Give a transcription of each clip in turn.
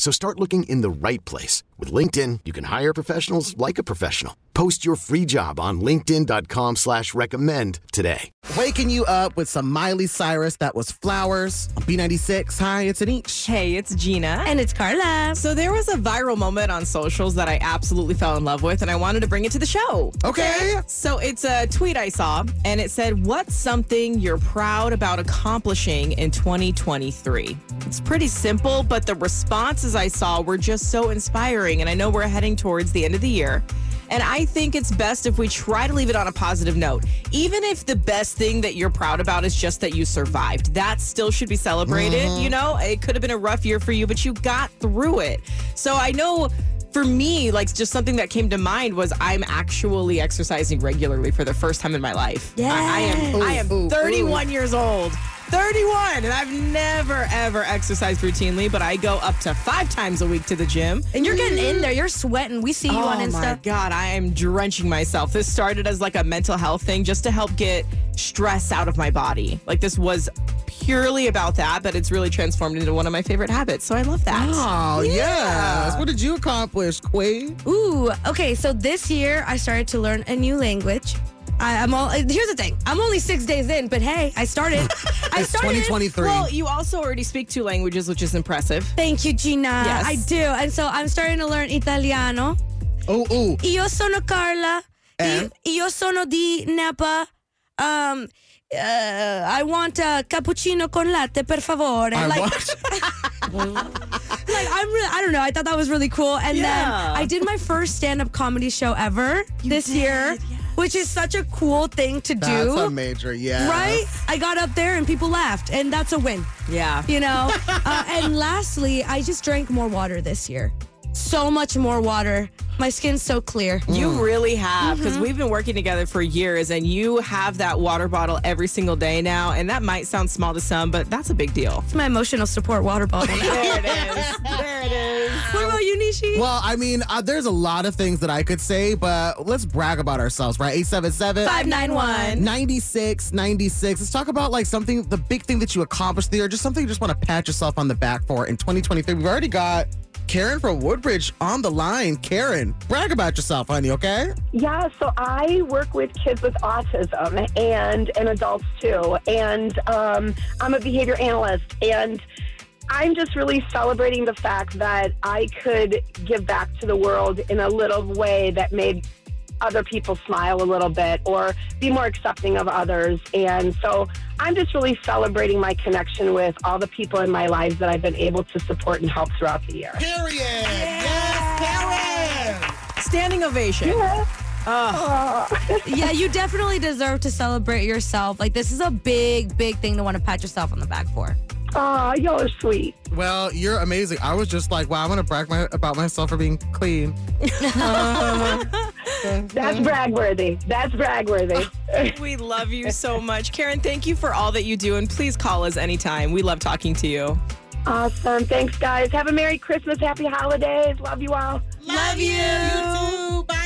So start looking in the right place. With LinkedIn, you can hire professionals like a professional. Post your free job on linkedin.com slash recommend today. Waking you up with some Miley Cyrus that was flowers on B96. Hi, it's Anish. Hey, it's Gina. And it's Carla. So there was a viral moment on socials that I absolutely fell in love with, and I wanted to bring it to the show. Okay. So it's a tweet I saw, and it said, What's something you're proud about accomplishing in 2023? It's pretty simple, but the responses I saw were just so inspiring. And I know we're heading towards the end of the year. And I think it's best if we try to leave it on a positive note. Even if the best thing that you're proud about is just that you survived, that still should be celebrated. Mm-hmm. You know, it could have been a rough year for you, but you got through it. So I know for me, like just something that came to mind was I'm actually exercising regularly for the first time in my life. I, I am I am Ooh, ooh, 31 years old. 31 and I've never ever exercised routinely, but I go up to 5 times a week to the gym. And you're getting in mm-hmm. there. You're sweating. We see you oh on Oh my Insta. god, I am drenching myself. This started as like a mental health thing just to help get stress out of my body. Like this was purely about that, but it's really transformed into one of my favorite habits. So I love that. Oh, oh yes. What did you accomplish, Quay? Ooh, okay. So this year I started to learn a new language. I, I'm all. Here's the thing. I'm only six days in, but hey, I started. I It's started. 2023. Well, you also already speak two languages, which is impressive. Thank you, Gina. Yes. I do, and so I'm starting to learn Italiano. oh, oh. Io sono Carla. And? I- Io sono di Napa. Um, uh, I want a cappuccino con latte, per favore. I like, watched. like I'm really, I don't know. I thought that was really cool. And then I did my first stand-up comedy show ever this year, which is such a cool thing to That's do. a major, yeah. Right? I got up there and people laughed, and that's a win. Yeah. You know? uh, and lastly, I just drank more water this year. So much more water. My skin's so clear. You really have, because Mm-hmm. we've been working together for years, and you have that water bottle every single day now. And that might sound small to some, but that's a big deal. It's my emotional support water bottle. There it is. Well, I mean, uh, there's a lot of things that I could say, but let's brag about ourselves, right? 877 591. 96, 96. Let's talk about like something, the big thing that you accomplished there, just something you just want to pat yourself on the back for in 2023. We've already got Karen from Woodbridge on the line. Karen, brag about yourself, honey, okay? Yeah, so I work with kids with autism and and adults too, and um, I'm a behavior analyst, and I'm just really celebrating the fact that I could give back to the world in a little way that made other people smile a little bit or be more accepting of others. And so I'm just really celebrating my connection with all the people in my lives that I've been able to support and help throughout the year. Period. Yes, Karen. Standing ovation. yeah, you definitely deserve to celebrate yourself. Like, this is a big, big thing to want to pat yourself on the back for. Oh, y'all are sweet. Well, you're amazing. I was just like, wow, I want to brag my, about myself for being clean. Uh-huh. That's bragworthy. That's bragworthy. We love you so much. Karen, thank you for all that you do. And please call us anytime. We love talking to you. Awesome. Thanks, guys. Have a Merry Christmas. Happy holidays. Love you all. Love you. You too. Bye.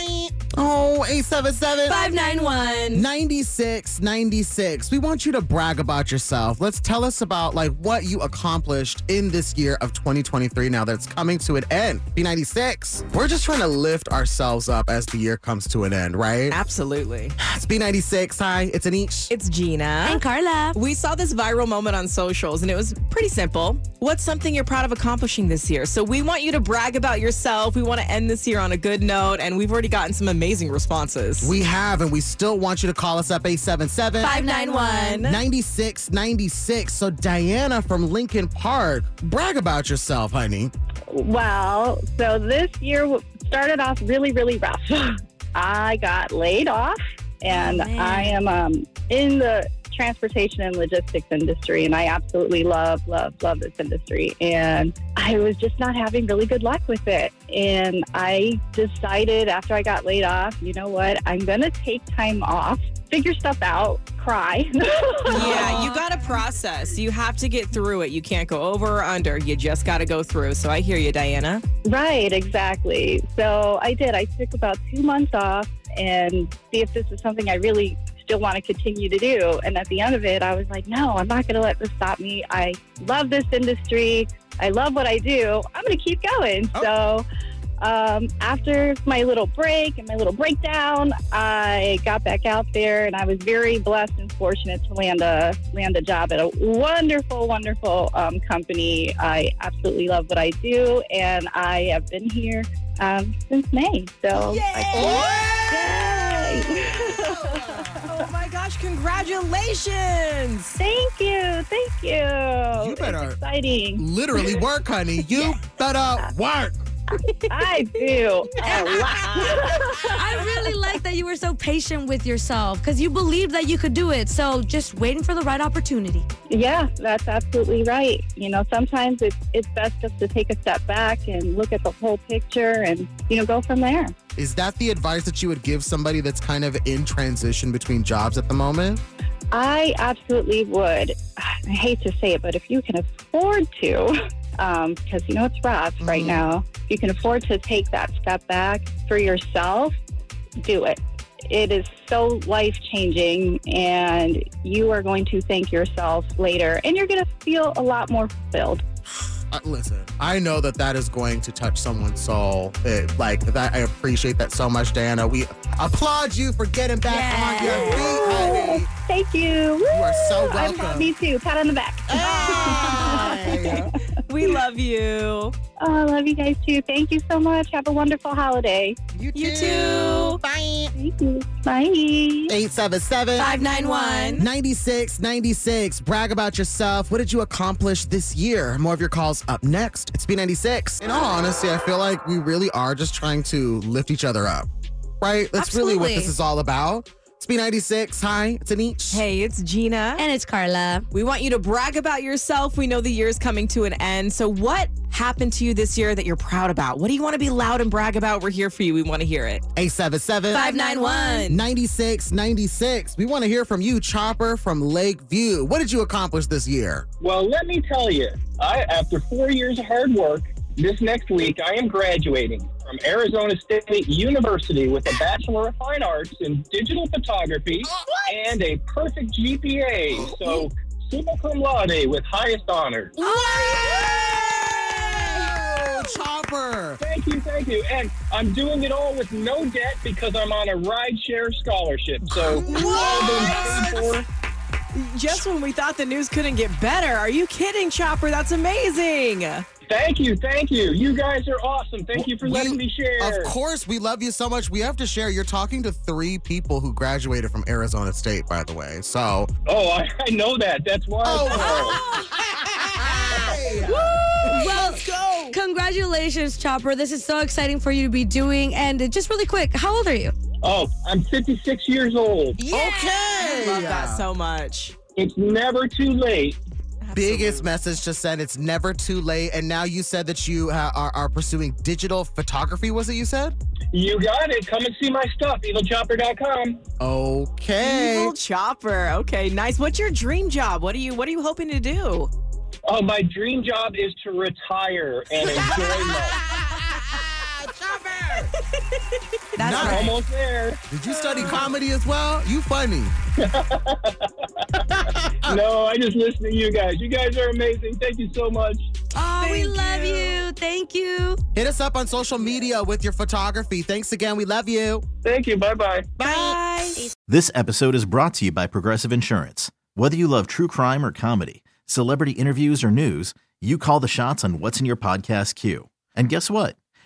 Oh, 877 591. 9696. We want you to brag about yourself. Let's tell us about like what you accomplished in this year of 2023 now that's coming to an end. B96. We're just trying to lift ourselves up as the year comes to an end, right? Absolutely. It's B96. Hi, it's Anish. It's Gina. And Carla. We saw this viral moment on socials and it was pretty simple. What's something you're proud of accomplishing this year? So we want you to brag about yourself. We want to end this year on a good note and we've already gotten some amazing responses. We have, and we still want you to call us up 877 591. 9696. So, Diana from Lincoln Park, brag about yourself, honey. Well, so this year started off really, really rough. I got laid off, and Oh. I am um, in the transportation and logistics industry, and I absolutely love, love, love this industry. And I was just not having really good luck with it. And I decided after I got laid off, you know what? I'm going to take time off, figure stuff out, cry. Yeah, you got to process. You have to get through it. You can't go over or under. You just got to go through. So I hear you, Diana. Right, exactly. So I did. I took about two months off and see if this is something I really still want to continue to do. And at the end of it, I was like, no, I'm not going to let this stop me. I love this industry. I love what I do. I'm going to keep going. So um, after my little break and my little breakdown, I got back out there, and I was very blessed and fortunate to land a land a job at a wonderful, wonderful um, company. I absolutely love what I do, and I have been here um, since May. So, I- Yay! My gosh, congratulations. thank you, thank you. You better- It's exciting. Literally work, honey. You better work. I do. I really like that you were so patient with yourself because you believed that you could do it. So just waiting for the right opportunity. Yeah, that's absolutely right. You know, sometimes it's it's best just to take a step back and look at the whole picture and you know go from there. Is that the advice that you would give somebody that's kind of in transition between jobs at the moment? I absolutely would. I hate to say it, but if you can afford to, um, because you know it's rough right Mhm. now, if you can afford to take that step back for yourself, do it. It is so life changing, and you are going to thank yourself later, and you're going to feel a lot more fulfilled. Uh, listen, I know that that is going to touch someone's soul. It, like that, I appreciate that so much, Diana. We applaud you for getting back on your feet, honey. Thank you. You are so I love welcome. me too. Pat on the back. Hey. We love you. Oh, I love you guys too. Thank you so much. Have a wonderful holiday. you, You too. Bye. Thank you. Bye. 877 591. 9696. Brag about yourself. What did you accomplish this year? More of your calls up next. It's B96. In all honesty, I feel like we really are just trying to lift each other up, right? That's really what this is all about. It's B96. Hi, it's Anish. Hey, it's Gina. And it's Carla. We want you to brag about yourself. We know the year's coming to an end. So, what happened to you this year that you're proud about? What do you want to be loud and brag about? We're here for you. We want to hear it. 877 591. 9696. We want to hear from you, Chopper from Lakeview. What did you accomplish this year? Well, let me tell you, I after four years of hard work, this next week I am graduating from Arizona State University with a Bachelor of Fine Arts in Digital Photography and a perfect GPA. So, summa cum laude with highest honor. Chopper. Thank you, thank you. And I'm doing it all with no debt because I'm on a rideshare scholarship. So, all been paid for. Just when we thought the news couldn't get better. Are you kidding, Chopper? That's amazing. Thank you, thank you. You guys are awesome. Thank you for letting We- me share. Of course, we love you so much. We have to share. You're talking to three people who graduated from Arizona State, by the way. So, Oh, I, I know that. That's why. Oh, I called. Oh. Well, Let's go. congratulations, Chopper. This is so exciting for you to be doing. And just really quick, how old are you? Oh, I'm 56 years old. Yeah. Okay. I love that so much. It's never too late. Biggest message to send. It's never too late. And now you said that you ha- are, are pursuing digital photography. Was it you said? You got it. Come and see my stuff. EvilChopper.com. Okay. Evil Chopper. Okay, nice. What's your dream job? What are you What are you hoping to do? Oh, my dream job is to retire and enjoy life. That's Nice. right. Almost there. Did you study comedy as well? You funny. No, I just listen to you guys. You guys are amazing. Thank you so much. Oh, we love you. you. Thank you. Hit us up on social media with your photography. Thanks again. We love you. Thank you. Bye bye. Bye. This episode is brought to you by Progressive Insurance. Whether you love true crime or comedy, celebrity interviews or news, you call the shots on what's in your podcast queue. And guess what?